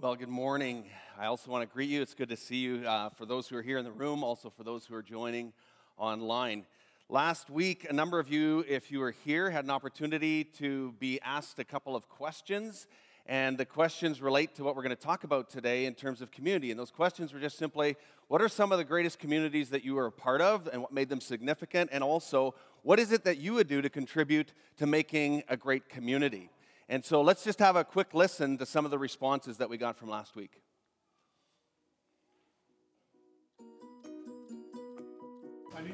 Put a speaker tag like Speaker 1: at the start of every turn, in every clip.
Speaker 1: Well, good morning. I also want to greet you. It's good to see you uh, for those who are here in the room, also for those who are joining online. Last week, a number of you, if you were here, had an opportunity to be asked a couple of questions. And the questions relate to what we're going to talk about today in terms of community. And those questions were just simply what are some of the greatest communities that you were a part of and what made them significant? And also, what is it that you would do to contribute to making a great community? And so let's just have a quick listen to some of the responses that we got from last week.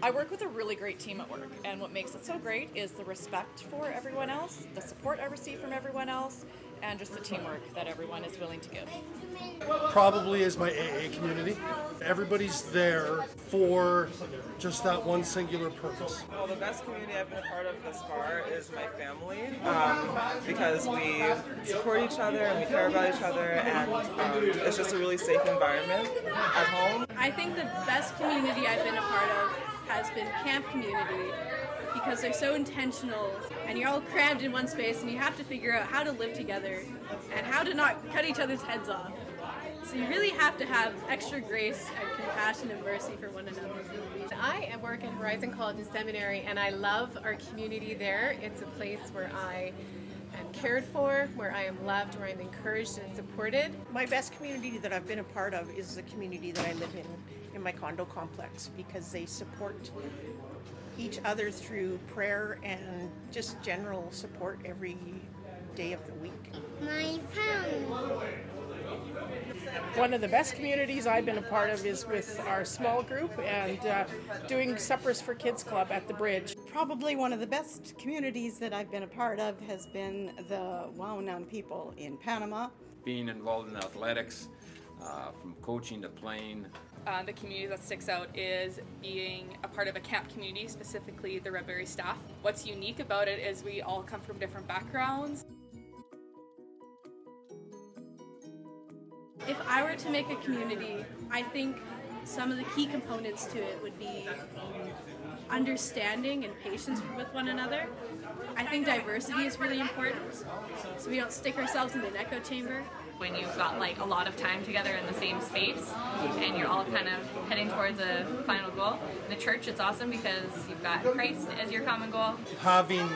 Speaker 2: I work with a really great team at work, and what makes it so great is the respect for everyone else, the support I receive from everyone else, and just the teamwork that everyone is willing to give.
Speaker 3: Probably is my AA community. Everybody's there for just that one singular purpose.
Speaker 4: Well, the best community I've been a part of thus far is my family um, because we support each other and we care about each other, and um, it's just a really safe environment at home.
Speaker 5: I think the best community I've been a part of has been camp community because they're so intentional and you're all crammed in one space and you have to figure out how to live together and how to not cut each other's heads off. So you really have to have extra grace and compassion and mercy for one another.
Speaker 6: I work at Horizon College and Seminary and I love our community there. It's a place where I am cared for, where I am loved, where I'm encouraged and supported.
Speaker 7: My best community that I've been a part of is the community that I live in, in my condo complex, because they support each other through prayer and just general support every day of the week.
Speaker 8: My family.
Speaker 9: One of the best communities I've been a part of is with our small group and uh, doing suppers for Kids Club at the bridge.
Speaker 10: Probably one of the best communities that I've been a part of has been the Waunan people in Panama.
Speaker 11: Being involved in athletics, uh, from coaching to playing,
Speaker 12: uh, the community that sticks out is being a part of a camp community, specifically the Redberry staff. What's unique about it is we all come from different backgrounds.
Speaker 5: If I were to make a community, I think some of the key components to it would be understanding and patience with one another. I think diversity is really important, so we don't stick ourselves in an echo chamber
Speaker 13: when you've got like a lot of time together in the same space and you're all kind of heading towards a final goal. In the church, it's awesome because you've got Christ as your common goal.
Speaker 3: Having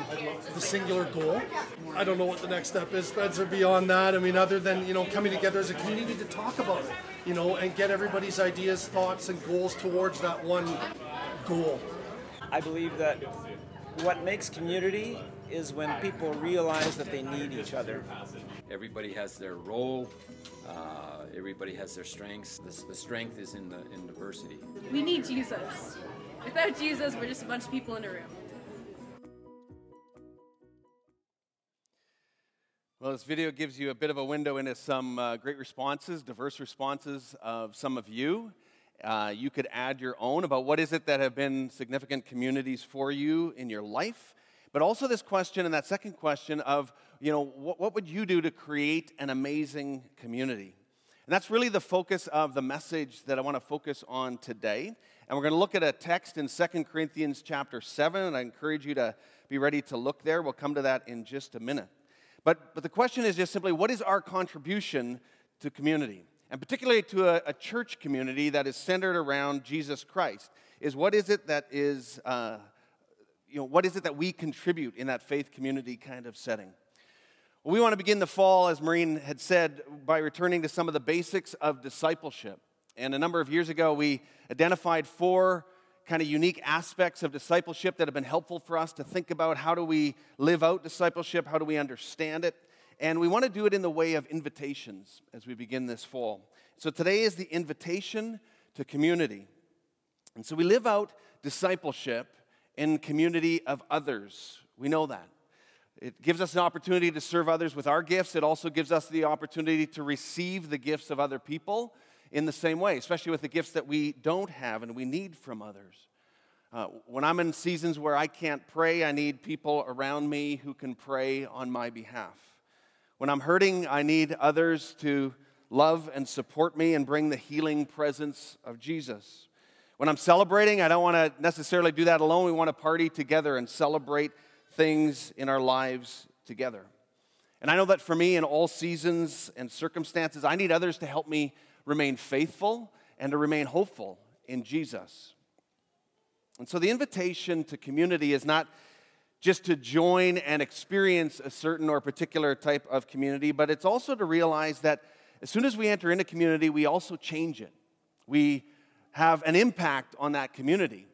Speaker 3: the singular goal. I don't know what the next step is, Spencer, beyond that. I mean, other than, you know, coming together as a community to talk about it, you know, and get everybody's ideas, thoughts, and goals towards that one goal.
Speaker 14: I believe that what makes community is when people realize that they need each other.
Speaker 11: Everybody has their role. Uh, everybody has their strengths. The, the strength is in the in diversity.
Speaker 5: We need Jesus. Without Jesus, we're just a bunch of people in a room.
Speaker 1: Well, this video gives you a bit of a window into some uh, great responses, diverse responses of some of you. Uh, you could add your own about what is it that have been significant communities for you in your life. But also this question and that second question of, you know, what, what would you do to create an amazing community? And that's really the focus of the message that I want to focus on today. And we're going to look at a text in 2 Corinthians chapter 7, and I encourage you to be ready to look there. We'll come to that in just a minute. But, but the question is just simply what is our contribution to community? And particularly to a, a church community that is centered around Jesus Christ, is what is it that is uh, you know, what is it that we contribute in that faith community kind of setting? Well, we want to begin the fall, as Maureen had said, by returning to some of the basics of discipleship. And a number of years ago, we identified four kind of unique aspects of discipleship that have been helpful for us to think about how do we live out discipleship, how do we understand it. And we want to do it in the way of invitations as we begin this fall. So today is the invitation to community. And so we live out discipleship in community of others. We know that. It gives us an opportunity to serve others with our gifts. It also gives us the opportunity to receive the gifts of other people in the same way, especially with the gifts that we don't have and we need from others. Uh, when I'm in seasons where I can't pray, I need people around me who can pray on my behalf. When I'm hurting, I need others to love and support me and bring the healing presence of Jesus. When I'm celebrating, I don't want to necessarily do that alone. We want to party together and celebrate things in our lives together. And I know that for me, in all seasons and circumstances, I need others to help me remain faithful and to remain hopeful in Jesus. And so the invitation to community is not just to join and experience a certain or particular type of community, but it's also to realize that as soon as we enter into community, we also change it. We have an impact on that community.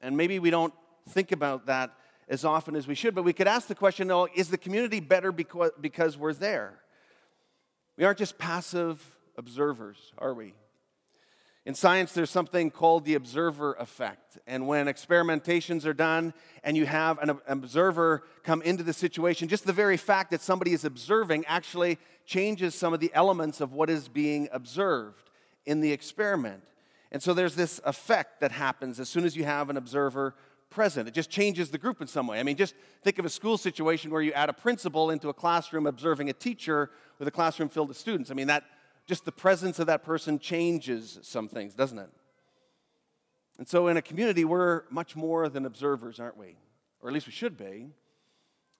Speaker 1: And maybe we don't think about that as often as we should, but we could ask the question is the community better because, because we're there? We aren't just passive observers, are we? In science, there's something called the observer effect. And when experimentations are done and you have an observer come into the situation, just the very fact that somebody is observing actually changes some of the elements of what is being observed in the experiment. And so there's this effect that happens as soon as you have an observer present. It just changes the group in some way. I mean, just think of a school situation where you add a principal into a classroom observing a teacher with a classroom filled with students. I mean, that just the presence of that person changes some things, doesn't it? And so in a community, we're much more than observers, aren't we? Or at least we should be.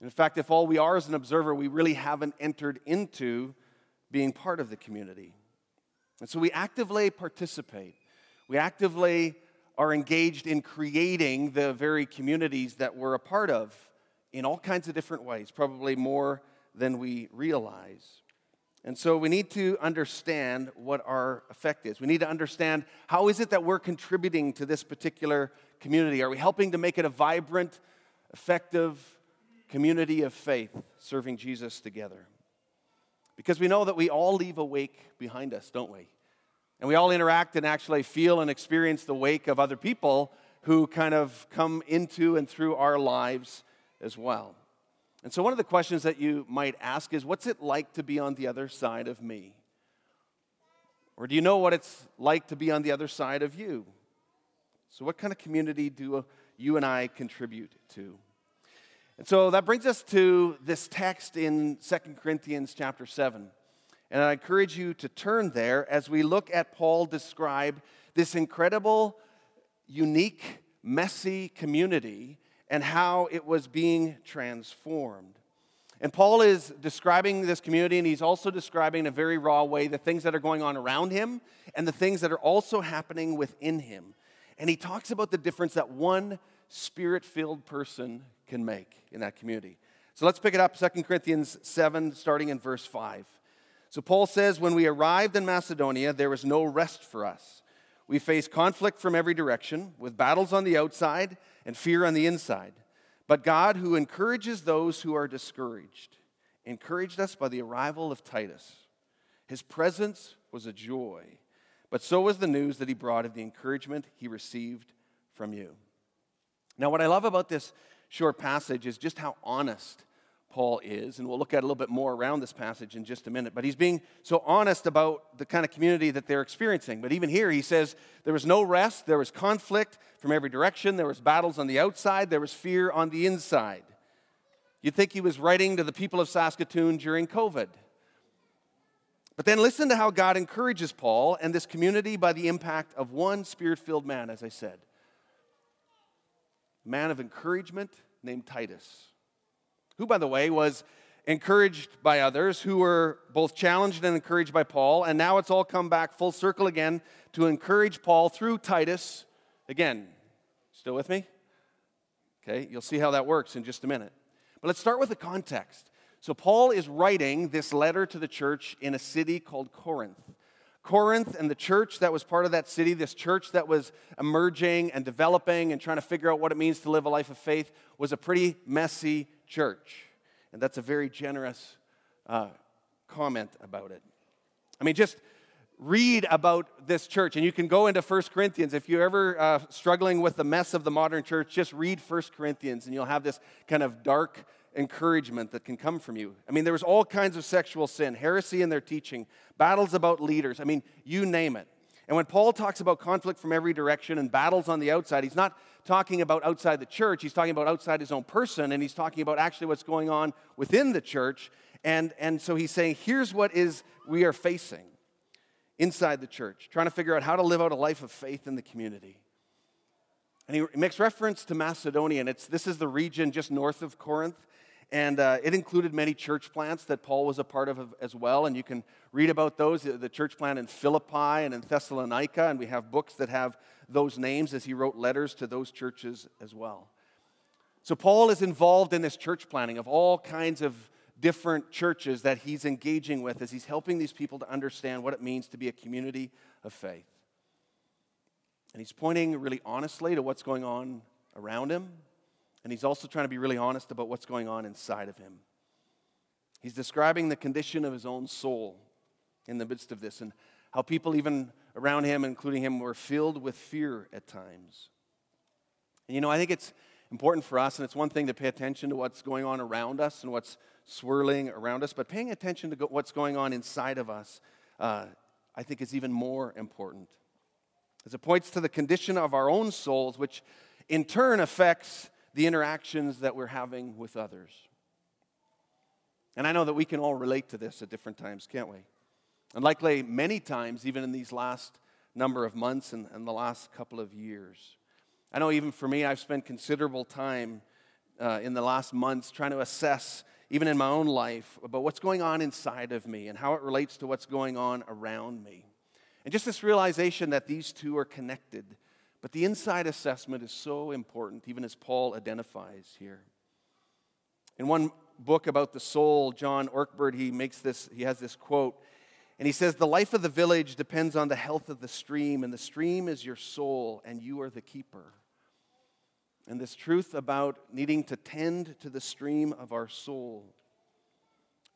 Speaker 1: in fact, if all we are is an observer, we really haven't entered into being part of the community. And so we actively participate. We actively are engaged in creating the very communities that we're a part of in all kinds of different ways, probably more than we realize. And so we need to understand what our effect is. We need to understand how is it that we're contributing to this particular community? Are we helping to make it a vibrant, effective community of faith serving Jesus together? Because we know that we all leave a wake behind us, don't we? And we all interact and actually feel and experience the wake of other people who kind of come into and through our lives as well. And so, one of the questions that you might ask is what's it like to be on the other side of me? Or do you know what it's like to be on the other side of you? So, what kind of community do you and I contribute to? And so that brings us to this text in 2 Corinthians chapter 7. And I encourage you to turn there as we look at Paul describe this incredible, unique, messy community and how it was being transformed. And Paul is describing this community, and he's also describing in a very raw way the things that are going on around him and the things that are also happening within him. And he talks about the difference that one spirit filled person can make in that community. So let's pick it up, 2 Corinthians 7, starting in verse 5. So Paul says, When we arrived in Macedonia, there was no rest for us. We faced conflict from every direction, with battles on the outside and fear on the inside. But God, who encourages those who are discouraged, encouraged us by the arrival of Titus. His presence was a joy, but so was the news that he brought of the encouragement he received from you. Now, what I love about this short passage is just how honest Paul is, and we'll look at a little bit more around this passage in just a minute. But he's being so honest about the kind of community that they're experiencing. But even here, he says there was no rest, there was conflict from every direction, there was battles on the outside, there was fear on the inside. You'd think he was writing to the people of Saskatoon during COVID. But then listen to how God encourages Paul and this community by the impact of one spirit filled man, as I said. Man of encouragement named Titus who, by the way, was encouraged by others who were both challenged and encouraged by Paul. And now it's all come back full circle again to encourage Paul through Titus again. Still with me? Okay, you'll see how that works in just a minute. But let's start with the context. So, Paul is writing this letter to the church in a city called Corinth. Corinth and the church that was part of that city, this church that was emerging and developing and trying to figure out what it means to live a life of faith, was a pretty messy church. And that's a very generous uh, comment about it. I mean, just read about this church, and you can go into 1 Corinthians. If you're ever uh, struggling with the mess of the modern church, just read 1 Corinthians, and you'll have this kind of dark encouragement that can come from you. I mean, there was all kinds of sexual sin, heresy in their teaching, battles about leaders. I mean, you name it. And when Paul talks about conflict from every direction and battles on the outside, he's not talking about outside the church, he's talking about outside his own person, and he's talking about actually what's going on within the church. And, and so he's saying, here's what is we are facing inside the church, trying to figure out how to live out a life of faith in the community. And he makes reference to Macedonia, and it's, this is the region just north of Corinth. And uh, it included many church plants that Paul was a part of as well. And you can read about those the church plant in Philippi and in Thessalonica. And we have books that have those names as he wrote letters to those churches as well. So Paul is involved in this church planting of all kinds of different churches that he's engaging with as he's helping these people to understand what it means to be a community of faith. And he's pointing really honestly to what's going on around him, and he's also trying to be really honest about what's going on inside of him. He's describing the condition of his own soul in the midst of this and how people, even around him, including him, were filled with fear at times. And you know, I think it's important for us, and it's one thing to pay attention to what's going on around us and what's swirling around us, but paying attention to what's going on inside of us, uh, I think, is even more important. As it points to the condition of our own souls, which in turn affects the interactions that we're having with others. And I know that we can all relate to this at different times, can't we? And likely many times, even in these last number of months and, and the last couple of years. I know even for me, I've spent considerable time uh, in the last months trying to assess, even in my own life, about what's going on inside of me and how it relates to what's going on around me. And just this realization that these two are connected. But the inside assessment is so important, even as Paul identifies here. In one book about the soul, John Ortberg, he makes this, he has this quote, and he says, The life of the village depends on the health of the stream, and the stream is your soul, and you are the keeper. And this truth about needing to tend to the stream of our soul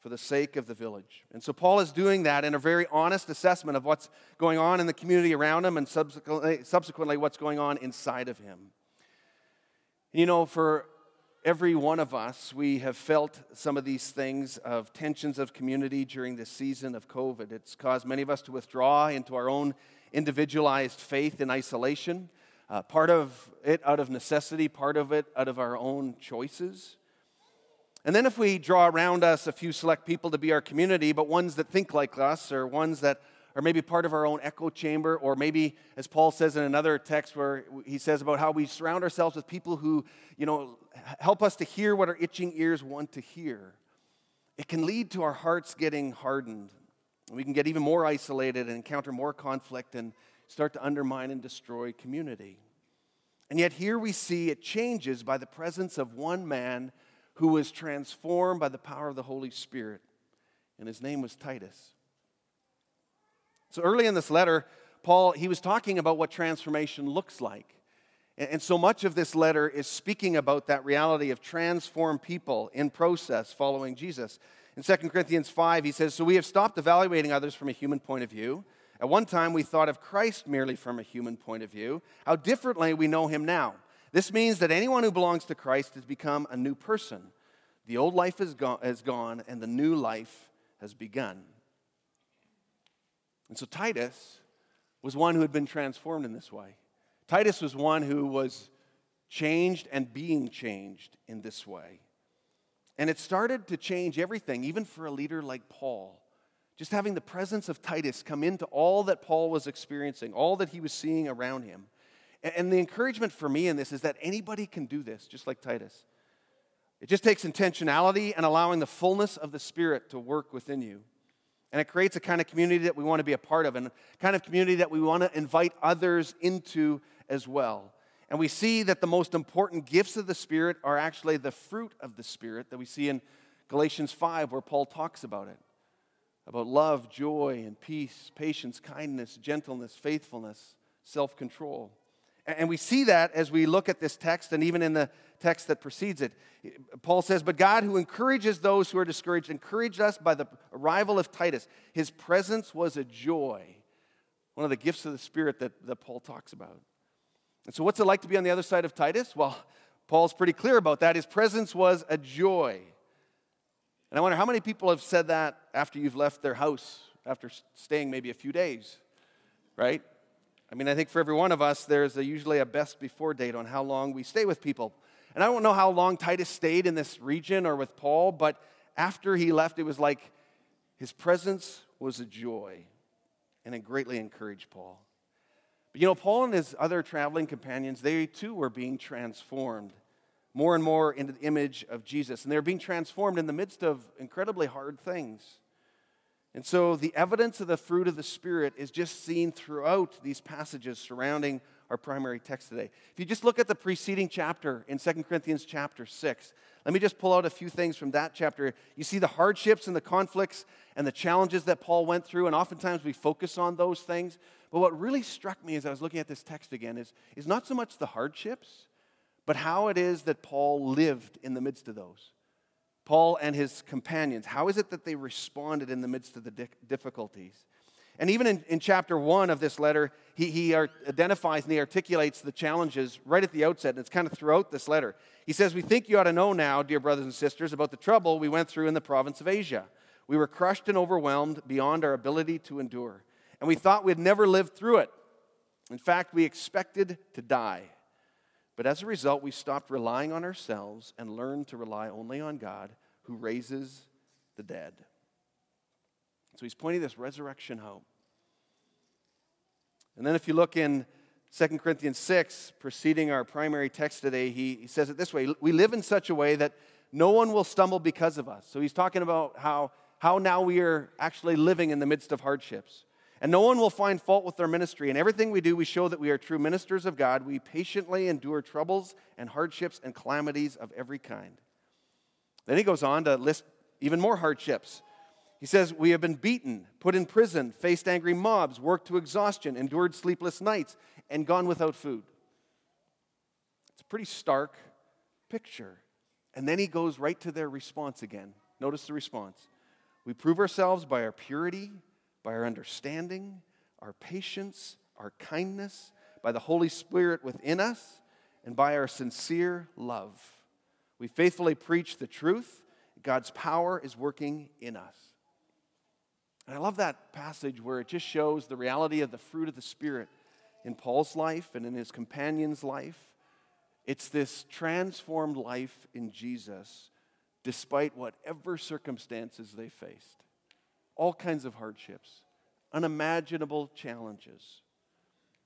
Speaker 1: for the sake of the village. And so Paul is doing that in a very honest assessment of what's going on in the community around him and subsequently, subsequently what's going on inside of him. You know, for every one of us, we have felt some of these things of tensions of community during this season of COVID. It's caused many of us to withdraw into our own individualized faith in isolation. Uh, part of it out of necessity, part of it out of our own choices. And then if we draw around us a few select people to be our community, but ones that think like us, or ones that are maybe part of our own echo chamber, or maybe, as Paul says in another text where he says about how we surround ourselves with people who, you know, help us to hear what our itching ears want to hear, it can lead to our hearts getting hardened. We can get even more isolated and encounter more conflict and start to undermine and destroy community. And yet, here we see it changes by the presence of one man who was transformed by the power of the Holy Spirit, and his name was Titus. So early in this letter, Paul, he was talking about what transformation looks like. And so much of this letter is speaking about that reality of transformed people in process following Jesus. In 2 Corinthians 5, he says, So we have stopped evaluating others from a human point of view. At one time, we thought of Christ merely from a human point of view. How differently we know him now. This means that anyone who belongs to Christ has become a new person. The old life is gone, gone and the new life has begun. And so Titus was one who had been transformed in this way. Titus was one who was changed and being changed in this way. And it started to change everything, even for a leader like Paul. Just having the presence of Titus come into all that Paul was experiencing, all that he was seeing around him. And the encouragement for me in this is that anybody can do this, just like Titus. It just takes intentionality and allowing the fullness of the Spirit to work within you. And it creates a kind of community that we want to be a part of and a kind of community that we want to invite others into as well. And we see that the most important gifts of the Spirit are actually the fruit of the Spirit that we see in Galatians 5, where Paul talks about it about love, joy, and peace, patience, kindness, gentleness, faithfulness, self control. And we see that as we look at this text and even in the text that precedes it. Paul says, But God, who encourages those who are discouraged, encouraged us by the arrival of Titus. His presence was a joy, one of the gifts of the Spirit that, that Paul talks about. And so, what's it like to be on the other side of Titus? Well, Paul's pretty clear about that. His presence was a joy. And I wonder how many people have said that after you've left their house, after staying maybe a few days, right? I mean, I think for every one of us, there's a, usually a best before date on how long we stay with people. And I don't know how long Titus stayed in this region or with Paul, but after he left, it was like his presence was a joy, and it greatly encouraged Paul. But you know, Paul and his other traveling companions, they too were being transformed more and more into the image of Jesus. And they're being transformed in the midst of incredibly hard things. And so the evidence of the fruit of the Spirit is just seen throughout these passages surrounding our primary text today. If you just look at the preceding chapter in 2 Corinthians chapter 6, let me just pull out a few things from that chapter. You see the hardships and the conflicts and the challenges that Paul went through, and oftentimes we focus on those things. But what really struck me as I was looking at this text again is, is not so much the hardships, but how it is that Paul lived in the midst of those. Paul and his companions, how is it that they responded in the midst of the difficulties? And even in, in chapter one of this letter, he, he identifies and he articulates the challenges right at the outset, and it's kind of throughout this letter. He says, We think you ought to know now, dear brothers and sisters, about the trouble we went through in the province of Asia. We were crushed and overwhelmed beyond our ability to endure, and we thought we'd never live through it. In fact, we expected to die. But as a result, we stopped relying on ourselves and learned to rely only on God who raises the dead. So he's pointing this resurrection hope. And then if you look in 2 Corinthians 6, preceding our primary text today, he, he says it this way We live in such a way that no one will stumble because of us. So he's talking about how, how now we are actually living in the midst of hardships. And no one will find fault with their ministry. In everything we do, we show that we are true ministers of God. We patiently endure troubles and hardships and calamities of every kind. Then he goes on to list even more hardships. He says, We have been beaten, put in prison, faced angry mobs, worked to exhaustion, endured sleepless nights, and gone without food. It's a pretty stark picture. And then he goes right to their response again. Notice the response. We prove ourselves by our purity, by our understanding, our patience, our kindness, by the Holy Spirit within us, and by our sincere love. We faithfully preach the truth. God's power is working in us. And I love that passage where it just shows the reality of the fruit of the Spirit in Paul's life and in his companion's life. It's this transformed life in Jesus despite whatever circumstances they faced. All kinds of hardships, unimaginable challenges.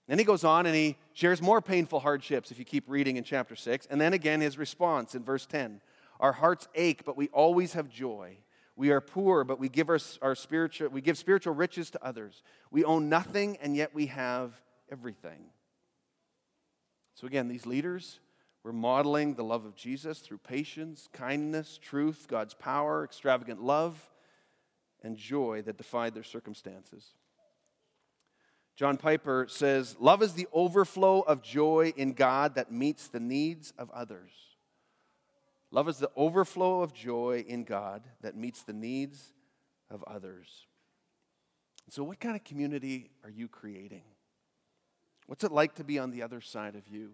Speaker 1: Then he goes on and he shares more painful hardships if you keep reading in chapter 6. And then again, his response in verse 10 Our hearts ache, but we always have joy. We are poor, but we give our, our spiritual, we give spiritual riches to others. We own nothing, and yet we have everything. So again, these leaders were modeling the love of Jesus through patience, kindness, truth, God's power, extravagant love, and joy that defied their circumstances. John Piper says, Love is the overflow of joy in God that meets the needs of others. Love is the overflow of joy in God that meets the needs of others. So, what kind of community are you creating? What's it like to be on the other side of you?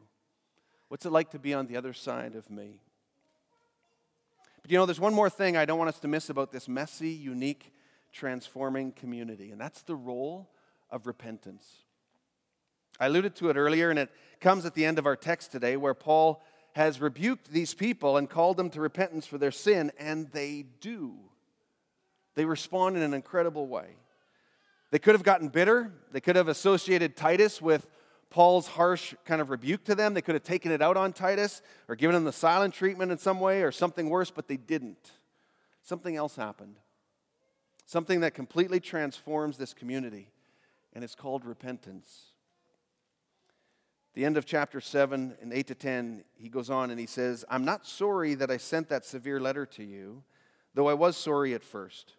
Speaker 1: What's it like to be on the other side of me? But you know, there's one more thing I don't want us to miss about this messy, unique, transforming community, and that's the role of repentance. I alluded to it earlier, and it comes at the end of our text today where Paul has rebuked these people and called them to repentance for their sin, and they do. They respond in an incredible way. They could have gotten bitter. They could have associated Titus with Paul's harsh kind of rebuke to them. They could have taken it out on Titus or given him the silent treatment in some way or something worse, but they didn't. Something else happened. Something that completely transforms this community, and it's called repentance the end of chapter 7 and 8 to 10, he goes on and he says, I'm not sorry that I sent that severe letter to you, though I was sorry at first.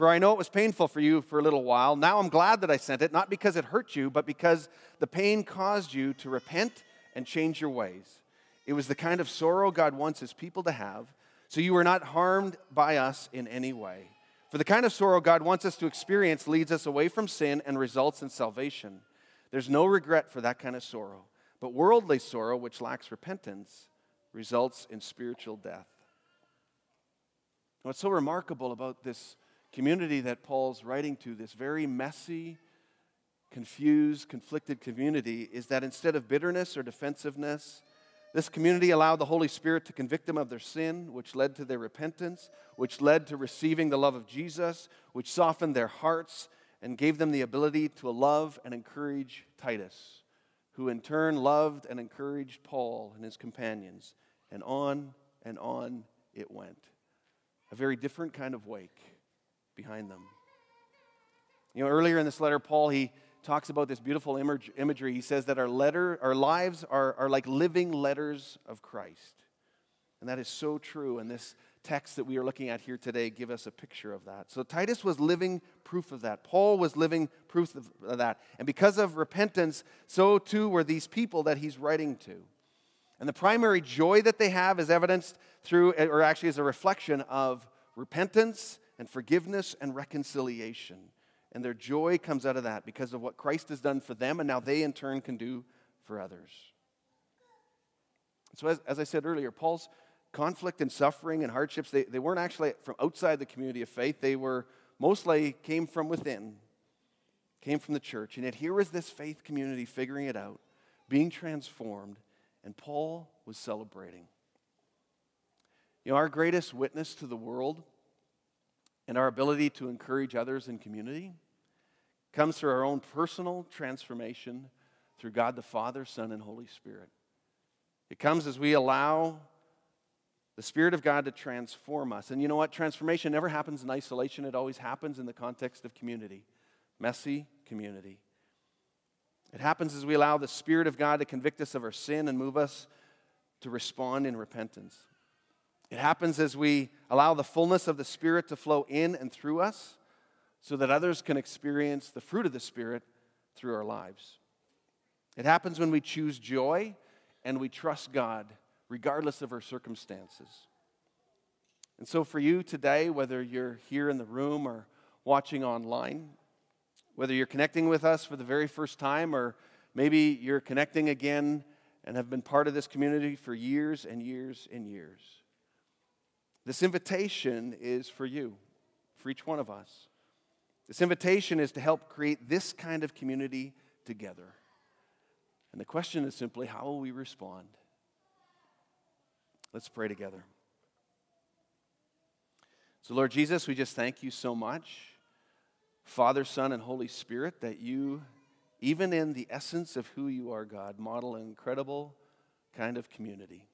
Speaker 1: For I know it was painful for you for a little while. Now I'm glad that I sent it, not because it hurt you, but because the pain caused you to repent and change your ways. It was the kind of sorrow God wants his people to have, so you were not harmed by us in any way. For the kind of sorrow God wants us to experience leads us away from sin and results in salvation. There's no regret for that kind of sorrow. But worldly sorrow, which lacks repentance, results in spiritual death. What's so remarkable about this community that Paul's writing to, this very messy, confused, conflicted community, is that instead of bitterness or defensiveness, this community allowed the Holy Spirit to convict them of their sin, which led to their repentance, which led to receiving the love of Jesus, which softened their hearts and gave them the ability to love and encourage Titus who in turn loved and encouraged Paul and his companions and on and on it went. A very different kind of wake behind them. You know, earlier in this letter, Paul, he talks about this beautiful image, imagery. He says that our, letter, our lives are, are like living letters of Christ. And that is so true. And this text that we are looking at here today give us a picture of that. So Titus was living proof of that. Paul was living proof of that. And because of repentance, so too were these people that he's writing to. And the primary joy that they have is evidenced through, or actually is a reflection of repentance and forgiveness and reconciliation. And their joy comes out of that because of what Christ has done for them, and now they in turn can do for others. So, as, as I said earlier, Paul's conflict and suffering and hardships, they, they weren't actually from outside the community of faith. They were mostly came from within, came from the church. And yet here was this faith community figuring it out, being transformed, and Paul was celebrating. You know, our greatest witness to the world and our ability to encourage others in community comes through our own personal transformation through God the Father, Son, and Holy Spirit. It comes as we allow the Spirit of God to transform us. And you know what? Transformation never happens in isolation, it always happens in the context of community, messy community. It happens as we allow the Spirit of God to convict us of our sin and move us to respond in repentance. It happens as we allow the fullness of the Spirit to flow in and through us so that others can experience the fruit of the Spirit through our lives. It happens when we choose joy and we trust God regardless of our circumstances. And so, for you today, whether you're here in the room or watching online, whether you're connecting with us for the very first time or maybe you're connecting again and have been part of this community for years and years and years, this invitation is for you, for each one of us. This invitation is to help create this kind of community together. And the question is simply how will we respond? Let's pray together. So, Lord Jesus, we just thank you so much, Father, Son, and Holy Spirit, that you, even in the essence of who you are, God, model an incredible kind of community.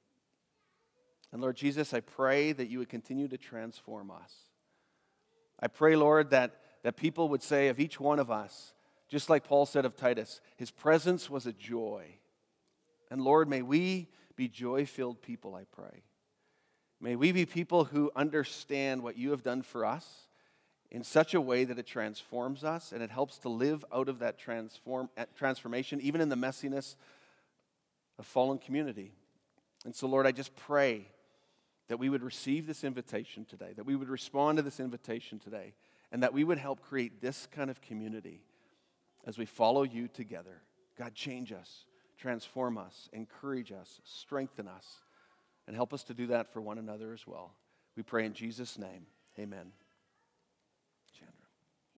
Speaker 1: And Lord Jesus, I pray that you would continue to transform us. I pray, Lord, that, that people would say of each one of us, just like Paul said of Titus, his presence was a joy. And Lord, may we be joy filled people, I pray. May we be people who understand what you have done for us in such a way that it transforms us and it helps to live out of that transform, eh, transformation, even in the messiness of fallen community. And so, Lord, I just pray that we would receive this invitation today, that we would respond to this invitation today, and that we would help create this kind of community as we follow you together. God, change us transform us, encourage us, strengthen us, and help us to do that for one another as well. We pray in Jesus' name. Amen.